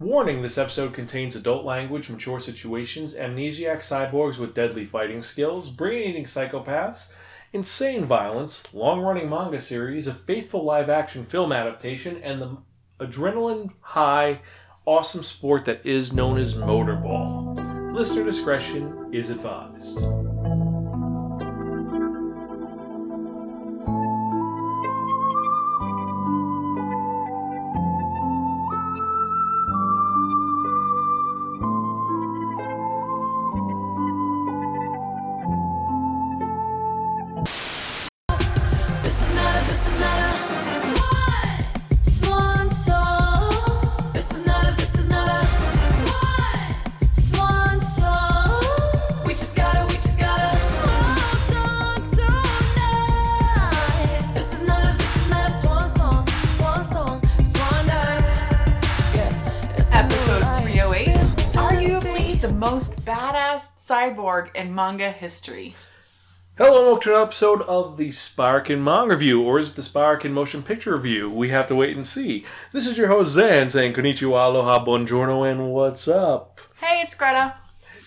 Warning this episode contains adult language, mature situations, amnesiac cyborgs with deadly fighting skills, brain eating psychopaths, insane violence, long running manga series, a faithful live action film adaptation, and the adrenaline high, awesome sport that is known as motorball. Listener discretion is advised. In manga history. Hello and welcome to an episode of the Spirekin Manga Review, or is it the Spirekin Motion Picture Review? We have to wait and see. This is your host Zan saying konnichiwa, aloha, buongiorno, and what's up? Hey, it's Greta.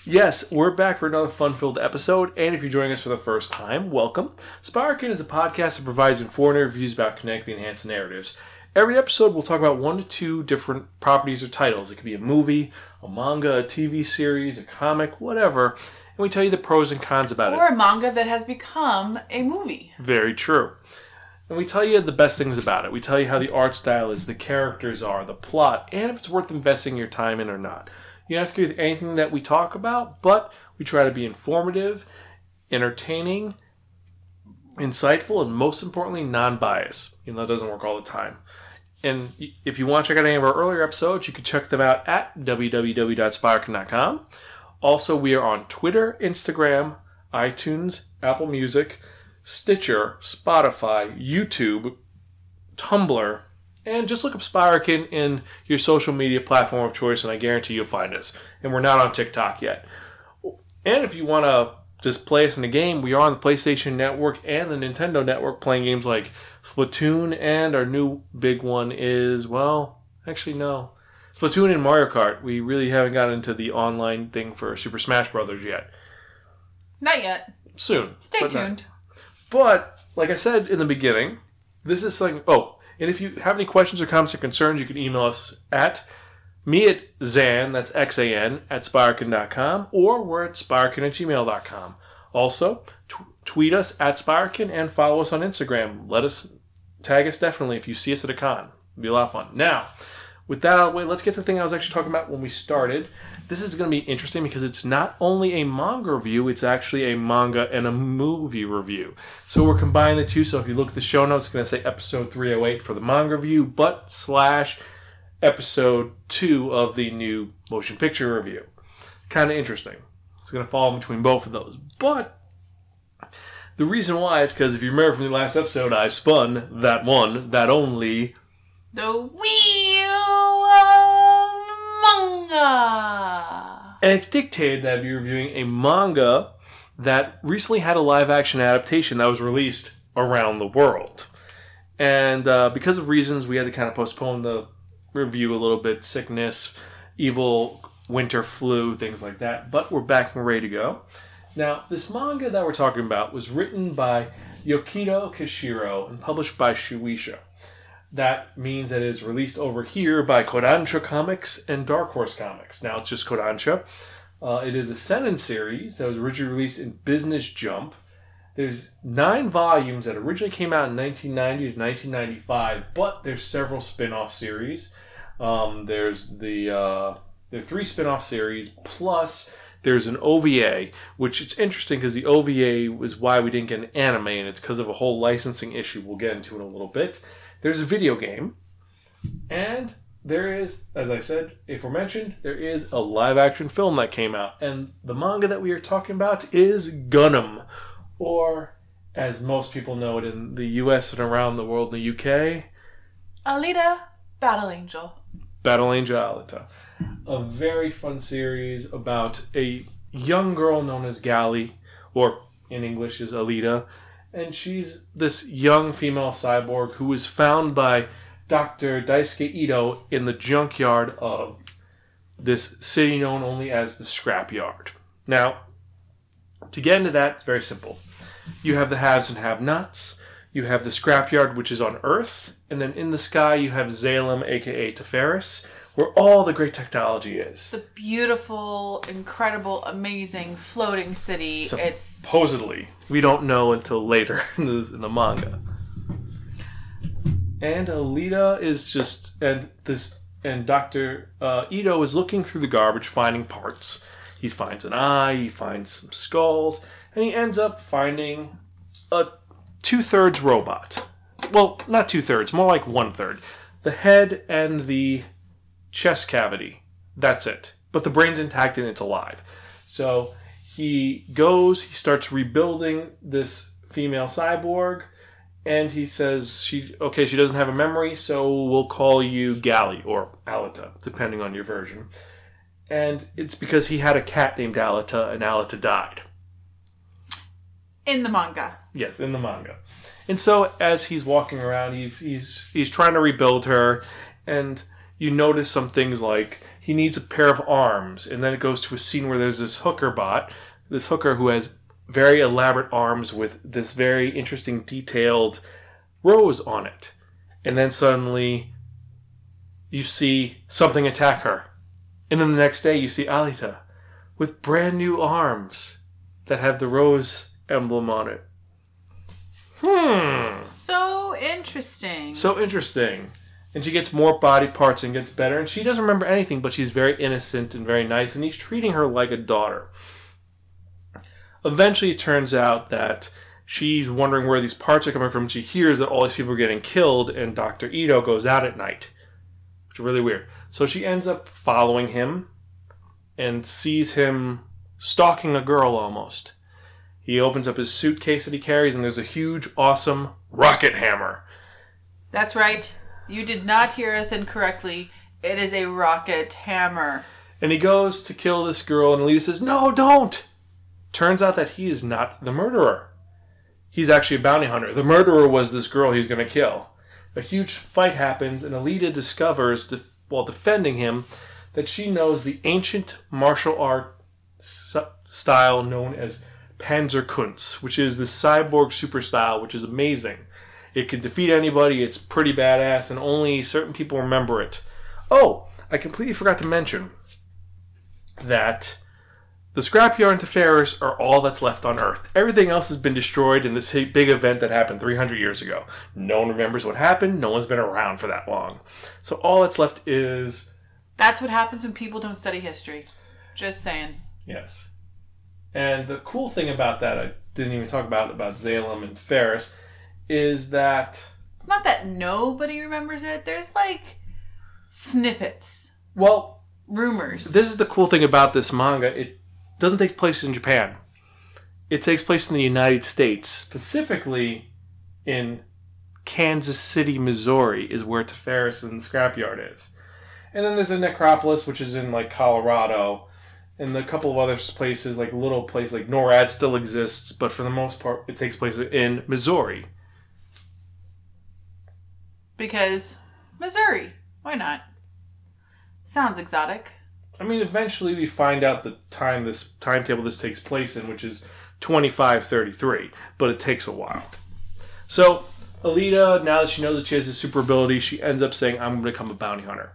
Yes, we're back for another fun-filled episode, and if you're joining us for the first time, welcome. Spirekin is a podcast that provides informative reviews about connecting and enhanced narratives. Every episode, we'll talk about one to two different properties or titles. It could be a movie, a manga, a TV series, a comic, whatever, and we tell you the pros and cons about it. Or a manga that has become a movie. Very true. And we tell you the best things about it. We tell you how the art style is, the characters are, the plot, and if it's worth investing your time in or not. You don't have to agree with anything that we talk about, but we try to be informative, entertaining, insightful, and most importantly, non biased. Even though that doesn't work all the time. And if you want to check out any of our earlier episodes, you can check them out at www.spirekin.com. Also, we are on Twitter, Instagram, iTunes, Apple Music, Stitcher, Spotify, YouTube, Tumblr, and just look up Spirekin in your social media platform of choice, and I guarantee you'll find us. And we're not on TikTok yet. And if you want to just play us in the game, we are on the PlayStation Network and the Nintendo Network playing games like Splatoon, and our new big one is, well, actually, no. Splatoon and Mario Kart. We really haven't gotten into the online thing for Super Smash Brothers yet. Not yet. Soon. Stay but not- tuned. but like I said in the beginning, this is something. Oh, and if you have any questions or comments or concerns, you can email us at me at Zan, that's X A N, at Spirekin.com, or we're at Spirekin at gmail.com. Also, t- tweet us at Spirekin and follow us on Instagram. Let us tag us definitely if you see us at a con. It'll be a lot of fun. Now, with that out of the way, let's get to the thing I was actually talking about when we started. This is going to be interesting because it's not only a manga review, it's actually a manga and a movie review. So we're combining the two. So if you look at the show notes, it's going to say episode 308 for the manga review, but slash episode 2 of the new motion picture review. Kind of interesting. It's going to fall in between both of those. But the reason why is because if you remember from the last episode, I spun that one, that only The of And it dictated that I'd be reviewing a manga that recently had a live action adaptation that was released around the world. And uh, because of reasons, we had to kind of postpone the review a little bit sickness, evil winter flu, things like that. But we're back and ready to go. Now, this manga that we're talking about was written by Yukito Kishiro and published by Shueisha. That means that it is released over here by Kodansha Comics and Dark Horse Comics. Now it's just Kodansha. Uh, it is a Seinen series that was originally released in Business Jump. There's nine volumes that originally came out in 1990 to 1995, but there's several spin-off series. Um, there's the uh, there are three spin-off series plus there's an OVA, which it's interesting because the OVA was why we didn't get an anime, and it's because of a whole licensing issue we'll get into in a little bit. There's a video game, and there is, as I said, aforementioned, there is a live action film that came out, and the manga that we are talking about is Gunnm, or as most people know it in the US and around the world in the UK, Alita, Battle Angel. Battle Angel Alita. A very fun series about a young girl known as Gally, or in English is Alita, and she's this young female cyborg who was found by Dr. Daisuke Ido in the junkyard of this city known only as the Scrapyard. Now, to get into that, it's very simple. You have the haves and have nots. You have the Scrapyard, which is on Earth. And then in the sky, you have Zalem, aka Tiphares, where all the great technology is. The beautiful, incredible, amazing floating city. So- it's Supposedly. We don't know until later in the, in the manga. And Alita is just and this and Doctor uh, Ido is looking through the garbage, finding parts. He finds an eye, he finds some skulls, and he ends up finding a two thirds robot. Well, not two thirds, more like one third. The head and the chest cavity. That's it. But the brain's intact and it's alive. So he goes, he starts rebuilding this female cyborg, and he says she okay, she doesn't have a memory, so we'll call you Gally or Alita, depending on your version. And it's because he had a cat named Alita, and Alita died. in the manga. Yes, in the manga. And so as he's walking around, he's he's he's trying to rebuild her, and you notice some things like he needs a pair of arms, and then it goes to a scene where there's this hooker bot, this hooker who has very elaborate arms with this very interesting detailed rose on it, and then suddenly you see something attack her, and then the next day you see Alita with brand new arms that have the rose emblem on it. Hmm. So interesting. So interesting. And she gets more body parts and gets better. And she doesn't remember anything, but she's very innocent and very nice. And he's treating her like a daughter. Eventually, it turns out that she's wondering where these parts are coming from. She hears that all these people are getting killed, and Dr. Ido goes out at night, which is really weird. So she ends up following him and sees him stalking a girl almost. He opens up his suitcase that he carries, and there's a huge, awesome rocket hammer. That's right. You did not hear us incorrectly. It is a rocket hammer. And he goes to kill this girl, and Alita says, No, don't! Turns out that he is not the murderer. He's actually a bounty hunter. The murderer was this girl he's going to kill. A huge fight happens, and Alita discovers, def- while defending him, that she knows the ancient martial art s- style known as Panzerkunst, which is the cyborg super style, which is amazing. It can defeat anybody, it's pretty badass, and only certain people remember it. Oh, I completely forgot to mention that the Scrapyard and Tiphares are all that's left on Earth. Everything else has been destroyed in this big event that happened 300 years ago. No one remembers what happened, no one's been around for that long. So all that's left is. That's what happens when people don't study history. Just saying. Yes. And the cool thing about that, I didn't even talk about about Zalem and Ferris, is that It's not that nobody remembers it. There's like snippets, well, rumors. this is the cool thing about this manga. It doesn't take place in Japan. It takes place in the United States, specifically in Kansas City, Missouri, is where Tiphares and Scrapyard is. And then there's a necropolis, which is in like Colorado, and a couple of other places, like little place like NORAD still exists, but for the most part, it takes place in Missouri. Because Missouri. Why not? Sounds exotic. I mean, eventually we find out the time this timetable this takes place in, which is twenty five thirty three, but it takes a while. So Alita, now that she knows that she has this super ability, she ends up saying, "I'm going to become a bounty hunter."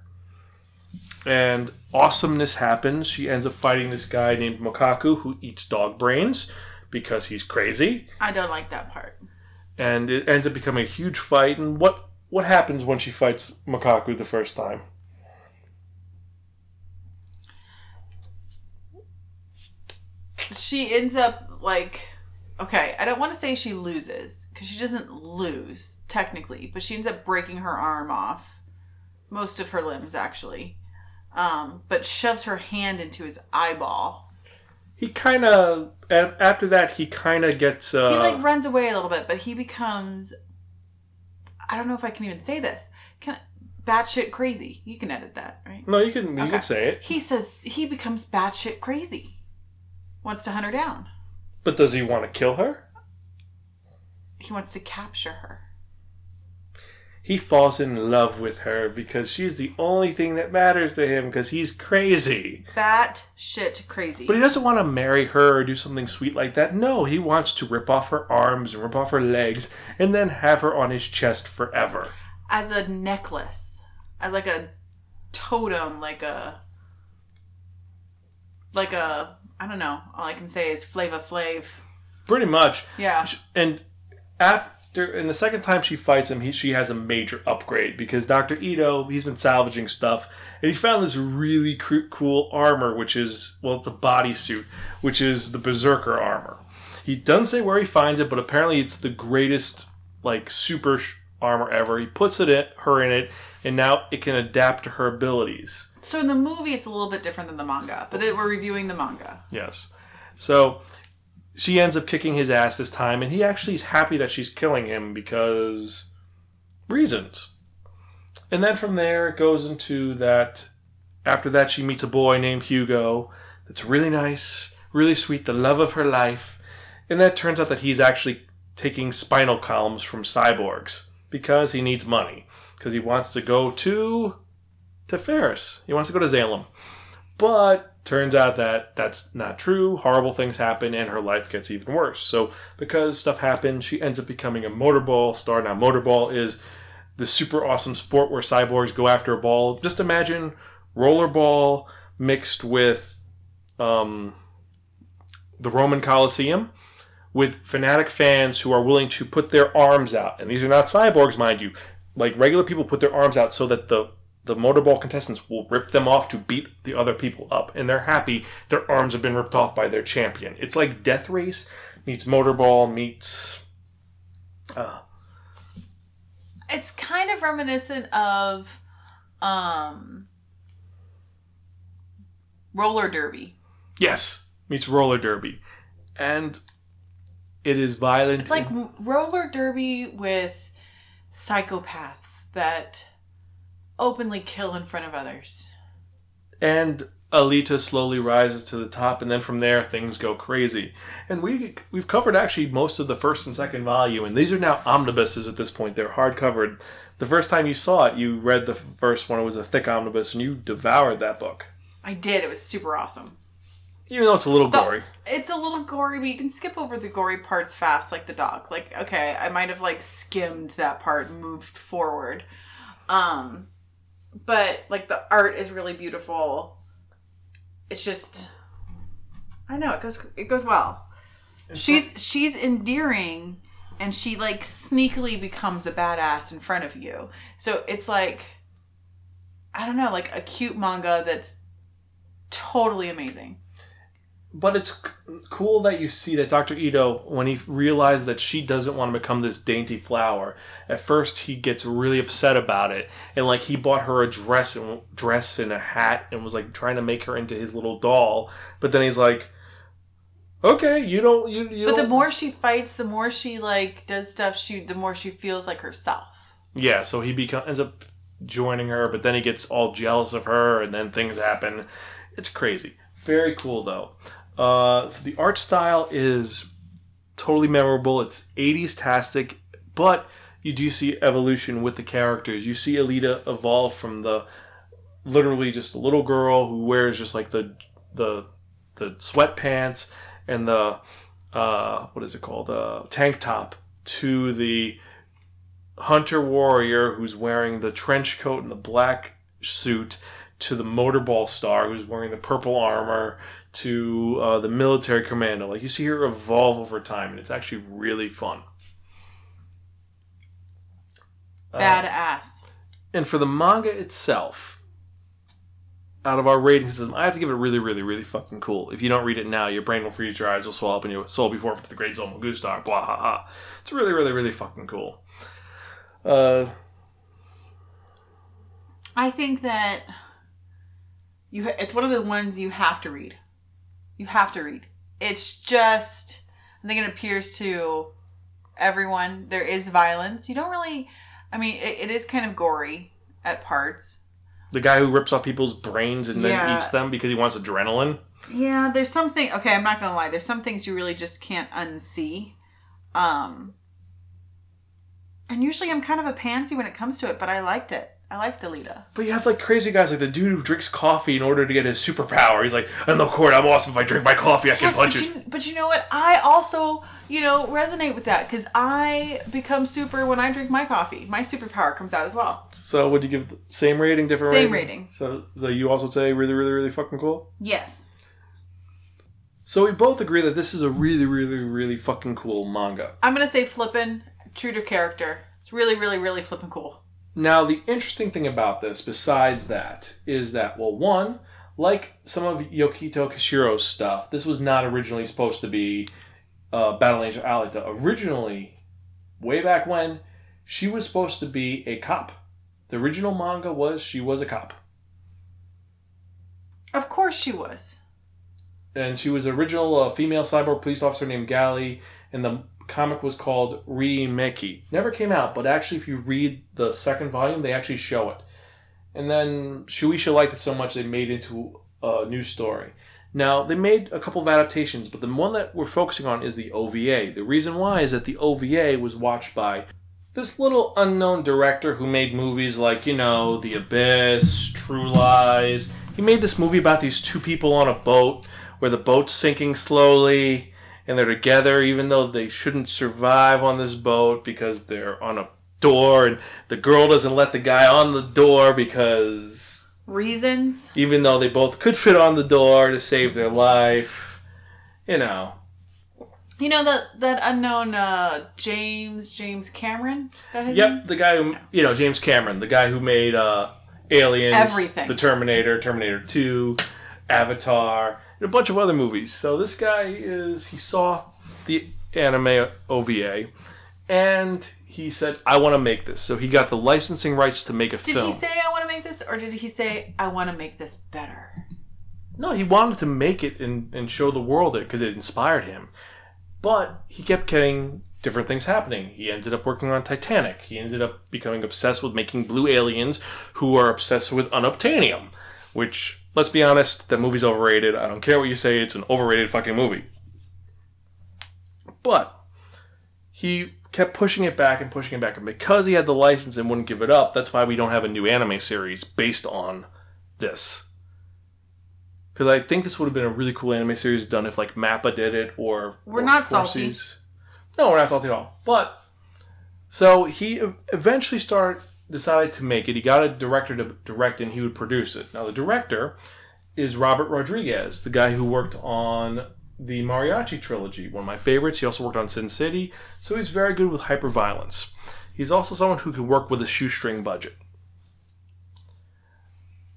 And awesomeness happens. She ends up fighting this guy named Makaku who eats dog brains because he's crazy, I don't like that part. and it ends up becoming a huge fight. And what what happens when she fights Makaku the first time? She ends up like okay, I don't want to say she loses because she doesn't lose technically, but she ends up breaking her arm off, most of her limbs actually. Um, but shoves her hand into his eyeball. He kind of after that he kind of gets uh, He like runs away a little bit, but he becomes I don't know if I can even say this. Can batshit crazy. You can edit that, right? No, you can you Okay. can say it. He says he becomes batshit crazy. Wants to hunt her down. But does he want to kill her? He wants to capture her. He falls in love with her because she's the only thing that matters to him because he's crazy. Bat shit crazy. But he doesn't want to marry her or do something sweet like that. No, he wants to rip off her arms and rip off her legs and then have her on his chest forever. as a necklace, as like a totem, like a like a I don't know. All I can say is Flava Flav. Pretty much. Yeah, And after, and the second time she fights him, he, she has a major upgrade because Dr. Ido, he's been salvaging stuff, and he found this really cr- cool armor, which is, well, it's a bodysuit, which is the Berserker armor. He doesn't say where he finds it, but apparently it's the greatest, like, super sh- armor ever. He puts it in, her in it, and now it can adapt to her abilities. So in the movie, it's a little bit different than the manga, but we're reviewing the manga. Yes. So she ends up kicking his ass this time, and he actually is happy that she's killing him because reasons. And then from there, it goes into that. After that, she meets a boy named Hugo that's really nice, really sweet, the love of her life. And that turns out that he's actually taking spinal columns from cyborgs because he needs money. Because he wants to go to to Ferris. He wants to go to Zalem. But turns out that that's not true. Horrible things happen, and her life gets even worse. So, because stuff happens, she ends up becoming a motorball star. Now, motorball is the super awesome sport where cyborgs go after a ball. Just imagine rollerball mixed with um, the Roman Colosseum with fanatic fans who are willing to put their arms out. And these are not cyborgs, mind you. Like regular people put their arms out so that the the motorball contestants will rip them off to beat the other people up, and they're happy their arms have been ripped off by their champion. It's like Death Race meets motorball meets. Uh, It's kind of reminiscent of um roller derby. yes, meets roller derby, and it is violent. It's like roller derby with psychopaths that openly kill in front of others. and Alita slowly rises to the top, and then from there things go crazy. And we we've covered actually most of the first and second volume, and these are now omnibuses at this point. They're hard covered. The first time you saw it, you read the first one. It was a thick omnibus, and you devoured that book, I did. It was super awesome. even though it's a little The- gory. It's a little gory, but you can skip over the gory parts fast, like the dog. Like, okay, I might have like skimmed that part and moved forward. Um, but like the art is really beautiful. It's just, I know it goes it goes well. She's she's endearing, and she like sneakily becomes a badass in front of you. So it's like, I don't know, like a cute manga that's totally amazing. But it's c- cool that you see that Dr. Ido, when he realized that she doesn't want to become this dainty flower, at first he gets really upset about it, and like he bought her a dress and dress and a hat, and was like trying to make her into his little doll. But then he's like, "Okay, you don't, you, you." But the don't- more she fights, the more she like does stuff. She the more she feels like herself. yeah, so he become, ends up joining her, but then he gets all jealous of her, and then things happen. It's crazy. Very cool though. Uh, so the art style is totally memorable. It's 80s tastic, but you do see evolution with the characters. You see Alita evolve from the literally just a little girl who wears just like the the the sweatpants and the uh, what is it called uh, tank top to the hunter warrior who's wearing the trench coat and the black suit to the motorball star who's wearing the purple armor to uh, the military commando like you see her evolve over time and it's actually really fun. Uh, Badass. and for the manga itself out of our rating system i have to give it really really really fucking cool. If you don't read it now your brain will freeze your eyes will swell up and your soul be forfeit to the great Zolmo Gustar blah ha ha. It's really really really fucking cool. Uh I think that you. Ha- it's one of the ones you have to read. You have to read. It's just. I think it appears to everyone. There is violence. You don't really. I mean, it, it is kind of gory at parts. The guy who rips off people's brains and then Yeah. eats them because he wants adrenaline. Yeah, there's something. Okay, I'm not gonna lie. There's some things you really just can't unsee. Um, And usually I'm kind of a pansy when it comes to it, but I liked it. I liked Alita. But you have like crazy guys like the dude who drinks coffee in order to get his superpower. He's like, in the court, I'm awesome. If I drink my coffee, I can punch but it. you, but you know what? I also, you know, resonate with that because I become super when I drink my coffee. My superpower comes out as well. So would you give the same rating, different Same rating? rating. So, so you also say really, really, really fucking cool. Yes. So we both agree that this is a really, really, really fucking cool manga. I'm going to say flippin', true to character. It's really, really, really flippin' cool. Now, the interesting thing about this, besides that, is that, well, one, like some of Yukito Kishiro's stuff, this was not originally supposed to be uh, Battle Angel Alita. Originally, way back when, she was supposed to be a cop. The original manga was she was a cop. Of course she was. And she was the original uh, female cyborg police officer named Gally, and the comic was called Remeki. Never came out, but actually, if you read the second volume, they actually show it. And then Shueisha liked it so much they made it into a new story. Now, they made a couple of adaptations, but the one that we're focusing on is the OVA. The reason why is that the OVA was watched by this little unknown director who made movies like, you know, The Abyss, True Lies. He made this movie about these two people on a boat where the boat's sinking slowly and they're together even though they shouldn't survive on this boat because they're on a door and the girl doesn't let the guy on the door because Reasons? even though they both could fit on the door to save their life, you know. You know that that unknown uh, James James Cameron. Yep, the guy who you know James Cameron, the guy who made uh, Aliens, Everything. the Terminator, Terminator Two, Avatar, and a bunch of other movies. So this guy is he saw the anime OVA, and he said, "I want to make this." So he got the licensing rights to make a Did film. Did he say I want to make this, or did he say I want to make this better? No, he wanted to make it and, and show the world it because it inspired him. But he kept getting different things happening. He ended up working on Titanic. He ended up becoming obsessed with making blue aliens who are obsessed with unobtainium. Which, let's be honest, that movie's overrated. I don't care what you say, it's an overrated fucking movie. But he kept pushing it back and pushing it back. And because he had the license and wouldn't give it up, that's why we don't have a new anime series based on this. Because I think this would have been a really cool anime series done if like Mappa did it or We're or not salty. No, we're not salty at all. But so he eventually started decided to make it. He got a director to direct and he would produce it. Now the director is Robert Rodriguez, the guy who worked on the Mariachi trilogy, one of my favorites. He also worked on Sin City, so he's very good with hyperviolence. He's also someone who can work with a shoestring budget.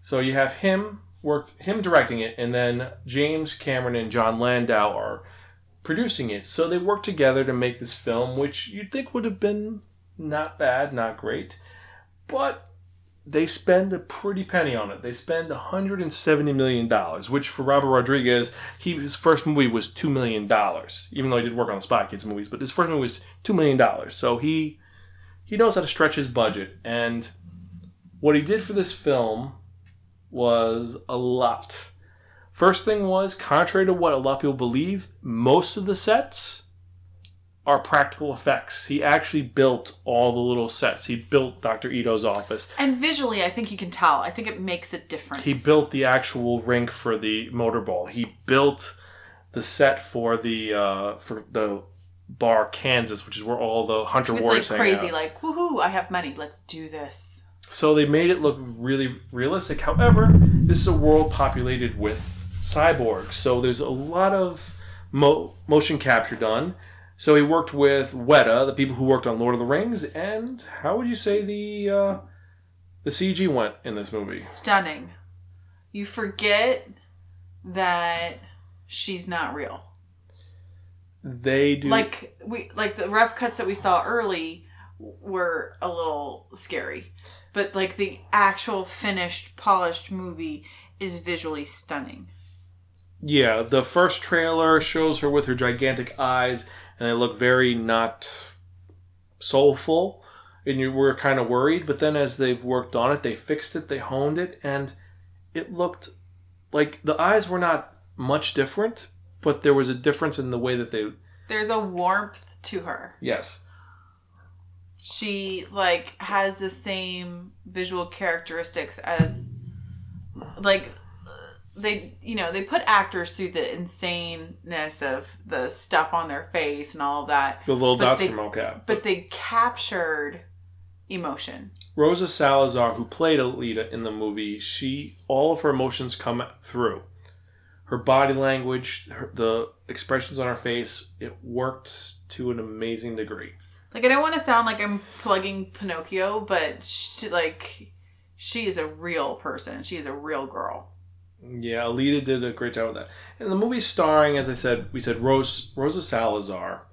So you have him work him directing it, and then James Cameron and Jon Landau are producing it. So they work together to make this film, which you'd think would have been not bad, not great, but they spend a pretty penny on it. They spend 170 million dollars, which for Robert Rodriguez, he his first movie was two million dollars. Even though he did work on the Spy Kids movies, but his first movie was two million dollars. So he he knows how to stretch his budget, and what he did for this film was a lot. First thing was, contrary to what a lot of people believe, most of the sets are practical effects. He actually built all the little sets. He built Dr. Ido's office. And visually, I think you can tell. I think it makes a difference. He built the actual rink for the motorball. He built the set for the uh, for the bar Kansas, which is where all the hunter was warriors like crazy, out. like woohoo! I have money. Let's do this. So they made it look really realistic. However, this is a world populated with cyborgs, so there's a lot of mo- motion capture done. So he worked with Weta, the people who worked on Lord of the Rings, and how would you say the uh, the CG went in this movie? Stunning. You forget that she's not real. They do Like we like the rough cuts that we saw early were a little scary. But like the actual finished polished movie is visually stunning. Yeah, the first trailer shows her with her gigantic eyes, and they look very not soulful. And you were kind of worried, but then as they've worked on it, they fixed it, they honed it, and it looked like the eyes were not much different, but there was a difference in the way that they. There's a warmth to her. Yes. she like has the same visual characteristics as like they you know they put actors through the insaneness of the stuff on their face and all that The little But dots they- from mocap. but they captured emotion Rosa Salazar, who played Alita in the movie, she all of her emotions come through. Her body language, her, the expressions on her face, it worked to an amazing degree. like i don't want to sound like i'm plugging pinocchio but she like she is a real person she is a real girl Yeah, Alita did a great job with that. And the movie's starring, as I said, we said Rose Rosa Salazar.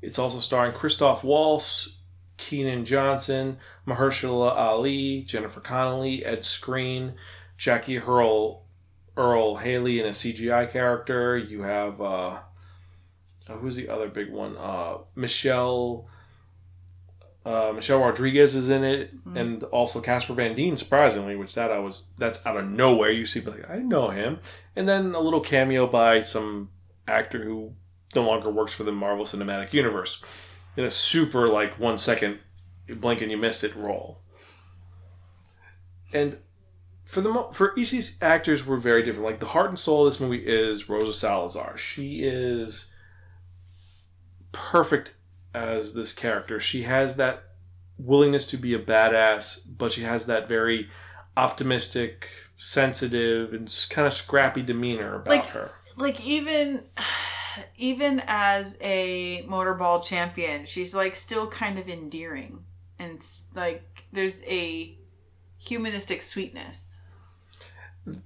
It's also starring Christoph Waltz, Keean Johnson, Mahershala Ali, Jennifer Connelly, Ed Skrein, Jackie Earle Earl Haley in a CGI character. You have uh, who's the other big one? Uh, Michelle. Uh, Michelle Rodriguez is in it, and also Casper Van Dien, surprisingly, which that I was that's out of nowhere. You see, but like, I know him, and then a little cameo by some actor who no longer works for the Marvel Cinematic Universe in a super like one second blink and you missed it role. And for the mo- for each of these actors were very different. Like the heart and soul of this movie is Rosa Salazar. She is perfect as this character. She has that willingness to be a badass, but she has that very optimistic, sensitive, and kind of scrappy demeanor about Like- her. like even even as a motorball champion she's like still kind of endearing and like there's a humanistic sweetness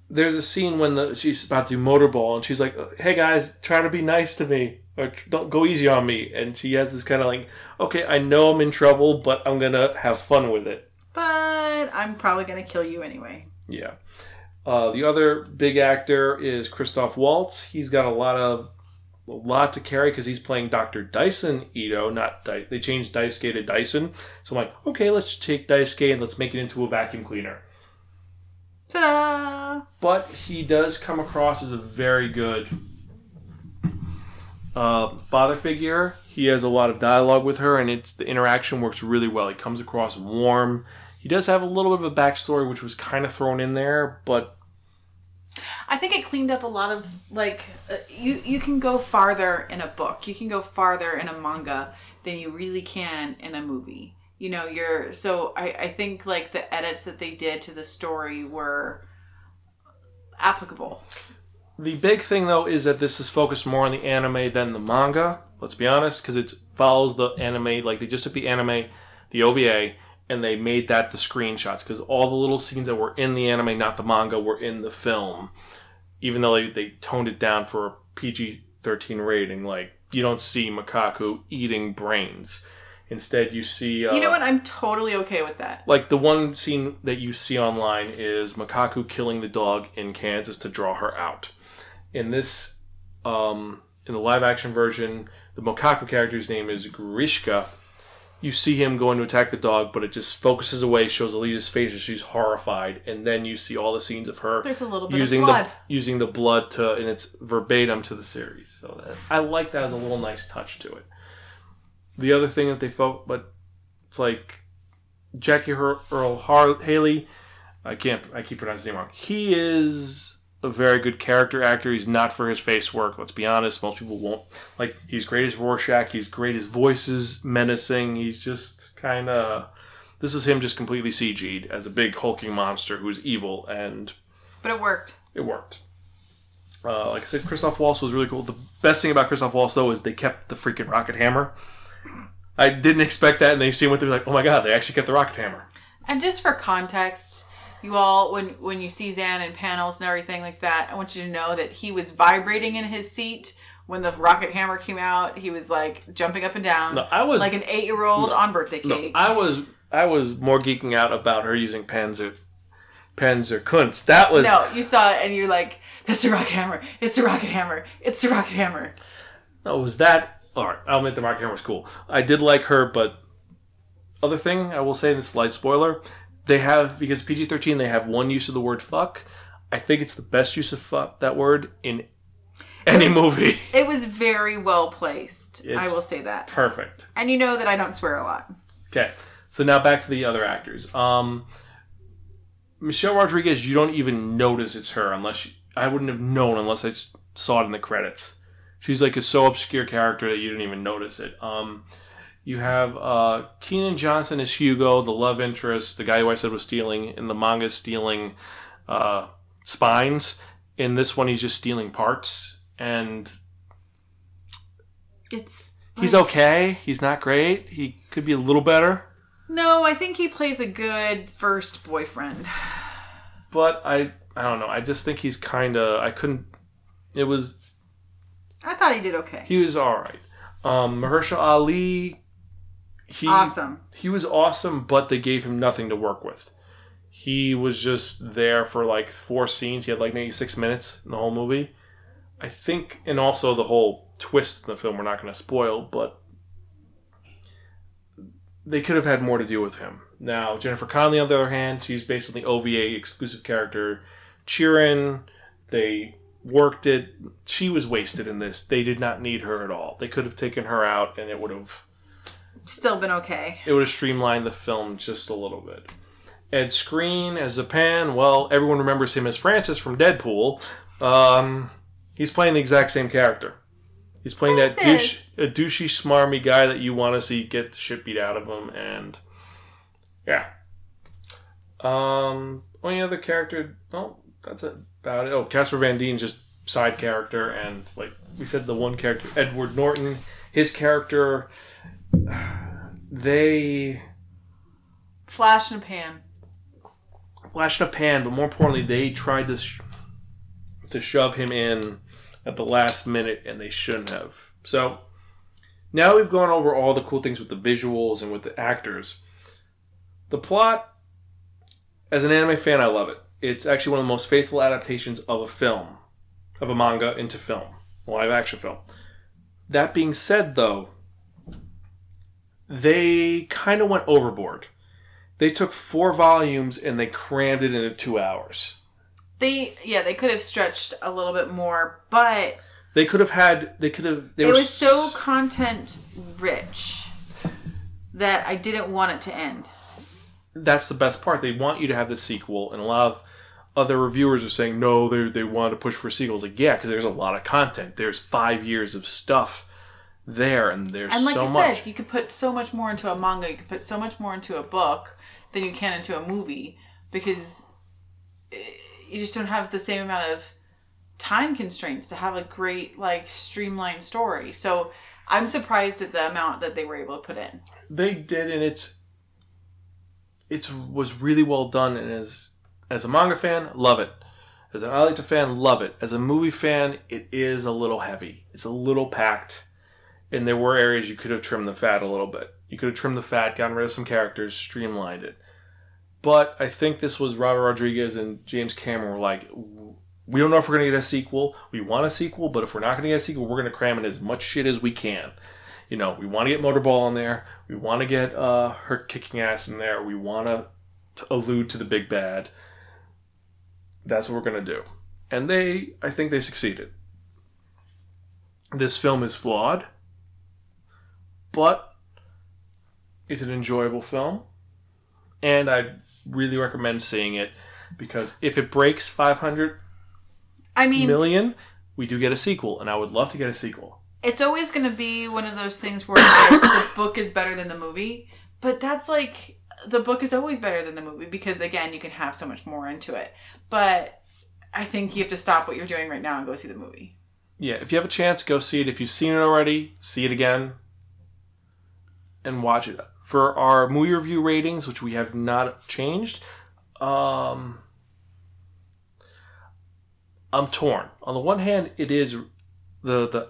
There's a scene when the, she's about to do motorball, and she's like, "Hey guys, try to be nice to me, or don't go easy on me." And she has this kind of like, "Okay, I know I'm in trouble, but I'm gonna have fun with it." but i'm probably gonna kill you anyway Yeah. Uh, the other big actor is Christoph Waltz. He's got a lot of a lot to carry because he's playing Dr. Dyson Ido, not Di- they changed Daisuke to Dyson. So I'm like, okay, let's take Daisuke and let's make it into a vacuum cleaner. Ta-da But he does come across as a very good uh, father figure. He has a lot of dialogue with her, and it's the interaction works really well. He comes across warm. He does have a little bit of a backstory, which was kind of thrown in there, but i think it cleaned up a lot of like uh, you you can go farther in a book you can go farther in a manga than you really can in a movie you know you're so i i think like the edits that they did to the story were applicable The big thing though is that this is focused more on the anime than the manga. Let's be honest, because it follows the anime. Like they just took the anime, the OVA, and they made that the screenshots. Because all the little scenes that were in the anime, not the manga, were in the film. Even though they, they toned it down for a PG thirteen rating, like you don't see Makaku eating brains. Instead, you see. Uh, you know what i'm totally okay with that like the one scene that you see online is Makaku killing the dog in Kansas to draw her out. In this, um, in the live action version, the Makaku character's name is Grewishka. You see him going to attack the dog, but it just focuses away, shows Alita's face and she's horrified, and then you see all the scenes of her there's a little bit using of blood the using the blood to, and it's verbatim to the series. So that, I like that as a little nice touch to it. The other thing that they felt, but it's like Jackie Earle Har- Haley. I can't. I keep pronouncing his name wrong. He is a very good character actor. He's not for his face work. Let's be honest. Most people won't like. He's great as Rorschach. He's great. His voice is menacing. He's just kind of. This is him just completely CG'd as a big hulking monster who's evil, and but it worked it worked. Uh, like I said, Christoph Waltz was really cool. The best thing about Christoph Waltz though is they kept the freaking rocket hammer. I didn't expect that, and they see what they're like. Oh my god, they actually kept the rocket hammer. And just for context, you all when when you see Zan in panels and everything like that, I want you to know that he was vibrating in his seat when the rocket hammer came out. He was like jumping up and down, No, I was like an eight year old on birthday no, cake. I was I was more geeking out about her using Panzer Panzer Kunst. That was no, you saw it and you're like, "That's the rocket hammer! It's the rocket hammer! It's the rocket hammer!" no, was that. All right, I'll admit the rocket hammer was cool. I did like her, but other thing I will say, in this slight spoiler, they have because PG thirteen they have one use of the word fuck. I think it's the best use of fuck that word in any was- movie. It was very well placed. I will say that. Perfect. And you know that I don't swear a lot. Okay, so now back to the other actors. Um, Michelle Rodriguez, you don't even notice it's her unless you, I wouldn't have known unless I saw it in the credits. She's like a so obscure character that you didn't even notice it. Um, you have uh, Keean Johnson as Hugo, the love interest, the guy who I said was stealing in the manga, stealing uh, spines. In this one, he's just stealing parts, and It's he's okay. He's not great. He could be a little better. No, I think he plays a good first boyfriend. but I I don't know. I just think he's kind of I couldn't. It was I thought he did okay. he was all right. Um, Mahershala Ali, he awesome. he was awesome, but they gave him nothing to work with. He was just there for like four scenes. He had like maybe six minutes in the whole movie. I think, and also the whole twist in the film. We're not going to spoil, but they could have had more to do with him. Now, Jennifer Connelly, on the other hand, she's basically OVA exclusive character. Cheering, they worked it. She was wasted in this. They did not need her at all. They could have taken her out, and it would have Still been okay. it would have streamlined the film just a little bit. Ed Skrein as Zapan, well, everyone remembers him as Francis from Deadpool. Um, he's playing the exact same character. He's playing that douche, a douchey, smarmy guy that you want to see get the shit beat out of him, and yeah. Um, only other character, oh, that's about it. Oh, Casper Van Dien's just side character, and like we said, the one character, Edward Norton, his character, they Flash in a pan. flash in a pan, but more importantly, they tried to sh- to shove him in at the last minute, and they shouldn't have. So now we've gone over all the cool things with the visuals and with the actors. The plot, as an anime fan, I love it. It's actually one of the most faithful adaptations of a film, of a manga into film, live action film. That being said, though, they kind of went overboard they took four volumes and they crammed it into two hours. They yeah, they could have stretched a little bit more, but They could have had. They could have. They it were was so content rich that I didn't want it to end. That's the best part. They want you to have the sequel, and a lot of other reviewers are saying no. They they want to push for sequels. Like yeah, because there's a lot of content. There's five years of stuff there, and there's And like so I much. said, you could put so much more into a manga, you could put so much more into a book than you can into a movie because eh, you just don't have the same amount of time constraints to have a great like streamlined story. So I'm surprised at the amount that they were able to put in. They did, and it's it's was really well done. And as as a manga fan, love it. As an Alita fan, love it. As a movie fan, it is a little heavy. It's a little packed, and there were areas you could have trimmed the fat a little bit. You could have trimmed the fat, gotten rid of some characters, streamlined it. But I think this was Robert Rodriguez and James Cameron were like, we don't know if we're going to get a sequel. We want a sequel, but if we're not going to get a sequel, we're going to cram in as much shit as we can. You know, we want to get Motorball in there. We want to get uh, her kicking ass in there. We want to, to allude to the big bad. That's what we're going to do. And they, I think they succeeded. This film is flawed, but it's an enjoyable film. And I really recommend seeing it because if it breaks 500 I mean, million, we do get a sequel, and I would love to get a sequel. It's always going to be one of those things where it's, the book is better than the movie, but that's like the book is always better than the movie because again, you can have so much more into it. But I think you have to stop what you're doing right now and go see the movie. Yeah, if you have a chance, go see it. If you've seen it already, see it again and watch it. For our movie review ratings, which we have not changed, um, I'm torn. On the one hand, it is the the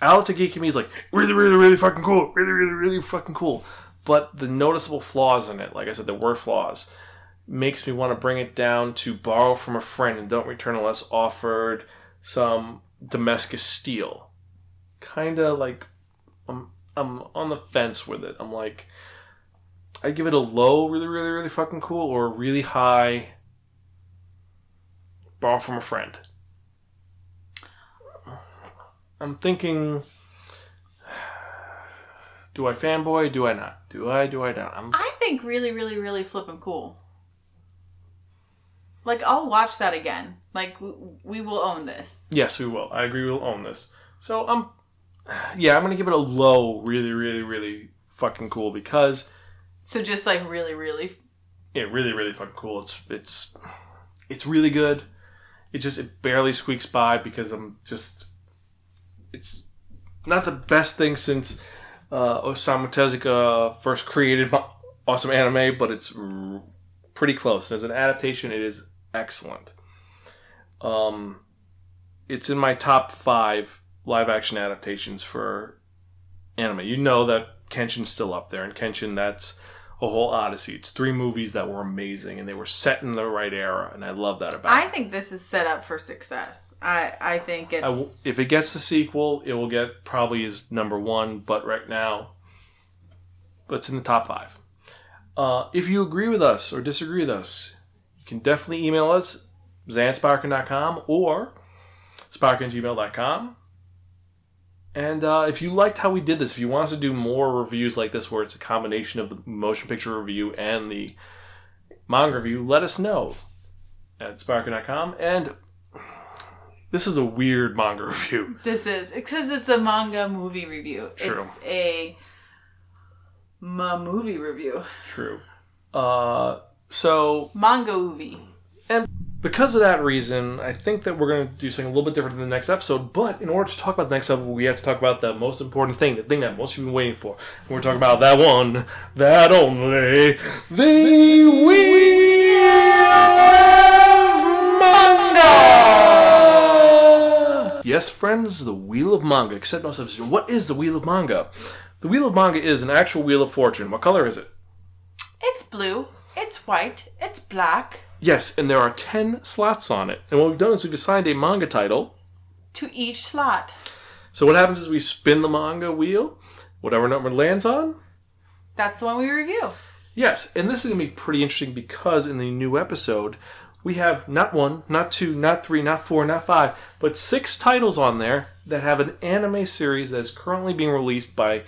Alita Geekimi is like really, really, really fucking cool, really, really, really fucking cool. But the noticeable flaws in it, like I said, there were flaws, makes me want to bring it down to borrow from a friend and don't return unless offered some Damascus steel. Kind of like I'm I'm on the fence with it. I'm like I give it a low, really, really, really fucking cool, or a really high. Borrow from a friend. I'm thinking Do I fanboy? Do I not? Do I? Do I not? I'm, I think really, really, really flippin' cool. Like I'll watch that again. Like we will own this. yes, we will. I agree. We'll own this. So I'm, yeah, I'm gonna give it a low. Really, really, really fucking cool because So just like really, really. yeah, really, really fucking cool. It's it's it's really good. It just it barely squeaks by because I'm just it's not the best thing since uh, Osamu Tezuka first created awesome anime, but it's pretty close. As an adaptation, it is excellent. Um, it's in my top five live action adaptations for anime. You know that Kenshin's still up there, and Kenshin that's a whole odyssey. It's three movies that were amazing, and they were set in the right era, and I love that about I it. think this is set up for success. I I think it's I w- if it gets the sequel, it will get probably is number one, but right now, it's in the top five. Uh, if you agree with us or disagree with us, you can definitely email us, zansparkin.com or spirekin@gmail.com. And uh, if you liked how we did this, if you want us to do more reviews like this where it's a combination of the motion picture review and the manga review, let us know at spirekin.com. And this is a weird manga review. this is because it's a manga movie review. True. It's a ma movie review. True. Uh, so Manga movie. Because of that reason, I think that we're going to do something a little bit different in the next episode. But in order to talk about the next episode, we have to talk about the most important thing, the thing that most of you have been waiting for. And we're talking about that one, that only, the Wheel of Manga. Yes, friends, the Wheel of Manga. Except no substitute. What is the Wheel of Manga? The Wheel of Manga is an actual Wheel of Fortune. What color is it? It's blue. It's white. It's black. Yes, and there are 10 slots on it. And what we've done is we've assigned a manga title. To each slot. So what happens is we spin the manga wheel, whatever number lands on. That's the one we review. Yes, and this is going to be pretty interesting because in the new episode, we have not one, not two, not three, not four, not five, but six titles on there that have an anime series that is currently being released by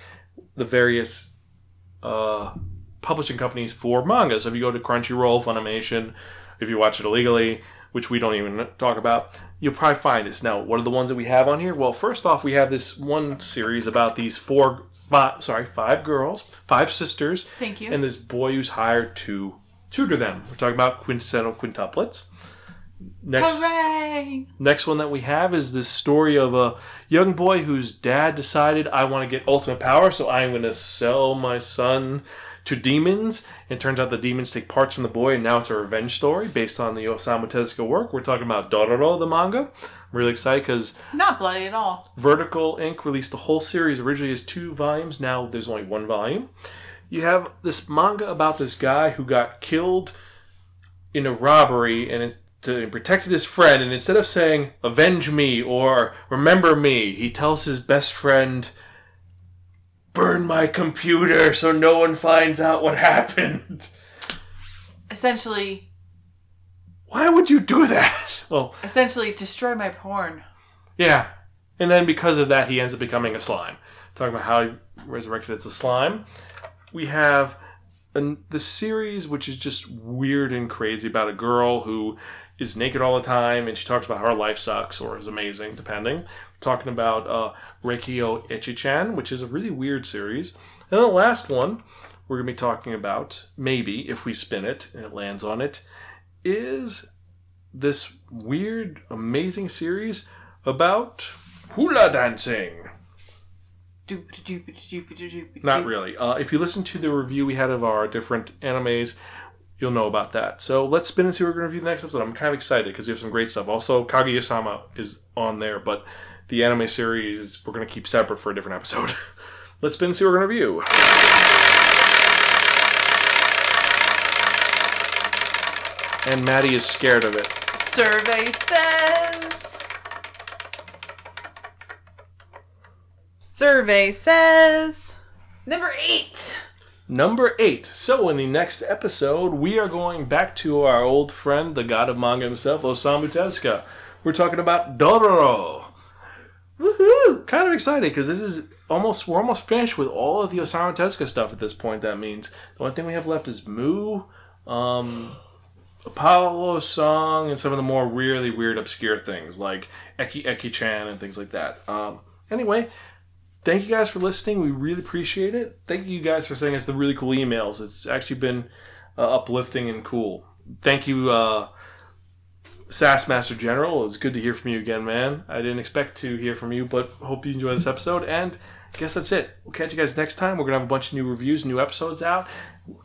the various uh, publishing companies for manga. So if you go to Crunchyroll, Funimation, if you watch it illegally, which we don't even talk about, you'll probably find this. Now, what are the ones that we have on here? Well, first off, we have this one series about these four, five, sorry, five girls, five sisters, Thank you. and this boy who's hired to tutor them. We're talking about quintessential quintuplets. Next, Hooray! Next one that we have is this story of a young boy whose dad decided I want to get ultimate power, so I'm going to sell my son to demons. And it turns out the demons take parts from the boy, and now it's a revenge story based on the Osamu Tezuka work. We're talking about Dororo, the manga. I'm really excited because Not bloody at all. Vertical Inc. released the whole series originally as two volumes. Now there's only one volume. You have this manga about this guy who got killed in a robbery and it, to, protected his friend. And instead of saying "avenge me" or "remember me," he tells his best friend, "burn my computer so no one finds out what happened." Essentially, Why would you do that? Well, essentially destroy my porn. Yeah. And then because of that, he ends up becoming a slime. Talking about how he resurrected as a slime. We have an, the series, which is just weird and crazy about a girl who is naked all the time and she talks about how her life sucks or is amazing, depending. Talking about uh, Reikio Echichan, which is a really weird series. And the last one we're going to be talking about, maybe if we spin it and it lands on it, is this weird, amazing series about hula dancing. Not really. Uh, if you listen to the review we had of our different animes, you'll know about that. So let's spin and see what we're going to review the next episode. I'm kind of excited because we have some great stuff. Also, Kaguya-sama is on there, but the anime series we're going to keep separate for a different episode. let's spin and see what we're going to review. And Maddie is scared of it. Survey says. Survey says. Number eight. Number eight. So, in the next episode, we are going back to our old friend, the god of manga himself, Osamu Tezuka. We're talking about Dororo. Woohoo! Kind of excited because this is almost we're almost finished with all of the Osamu Tezuka stuff at this point. That means the only thing we have left is MW, um, Apollo song, and some of the more really weird, obscure things like Eki Eki Chan and things like that. Um, anyway, thank you guys for listening. We really appreciate it. Thank you guys for sending us the really cool emails. It's actually been uh, uplifting and cool. Thank you, uh, SAS Master General. It was good to hear from you again, man. I didn't expect to hear from you, but hope you enjoy this episode. And I guess that's it. We'll catch you guys next time. We're gonna have a bunch of new reviews, new episodes out,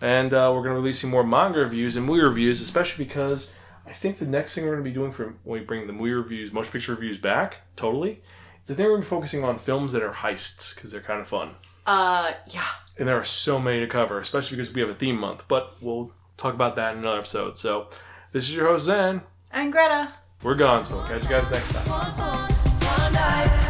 and uh, we're gonna release some more manga reviews and movie reviews, especially because I think the next thing we're gonna be doing for when we bring the movie reviews, motion picture reviews back, totally. is I think we're gonna be focusing on films that are heists because they're kind of fun, Uh, yeah. and there are so many to cover, especially because we have a theme month. But we'll talk about that in another episode. So this is your host Zen. And Greta. We're gone, so we'll catch you guys next time.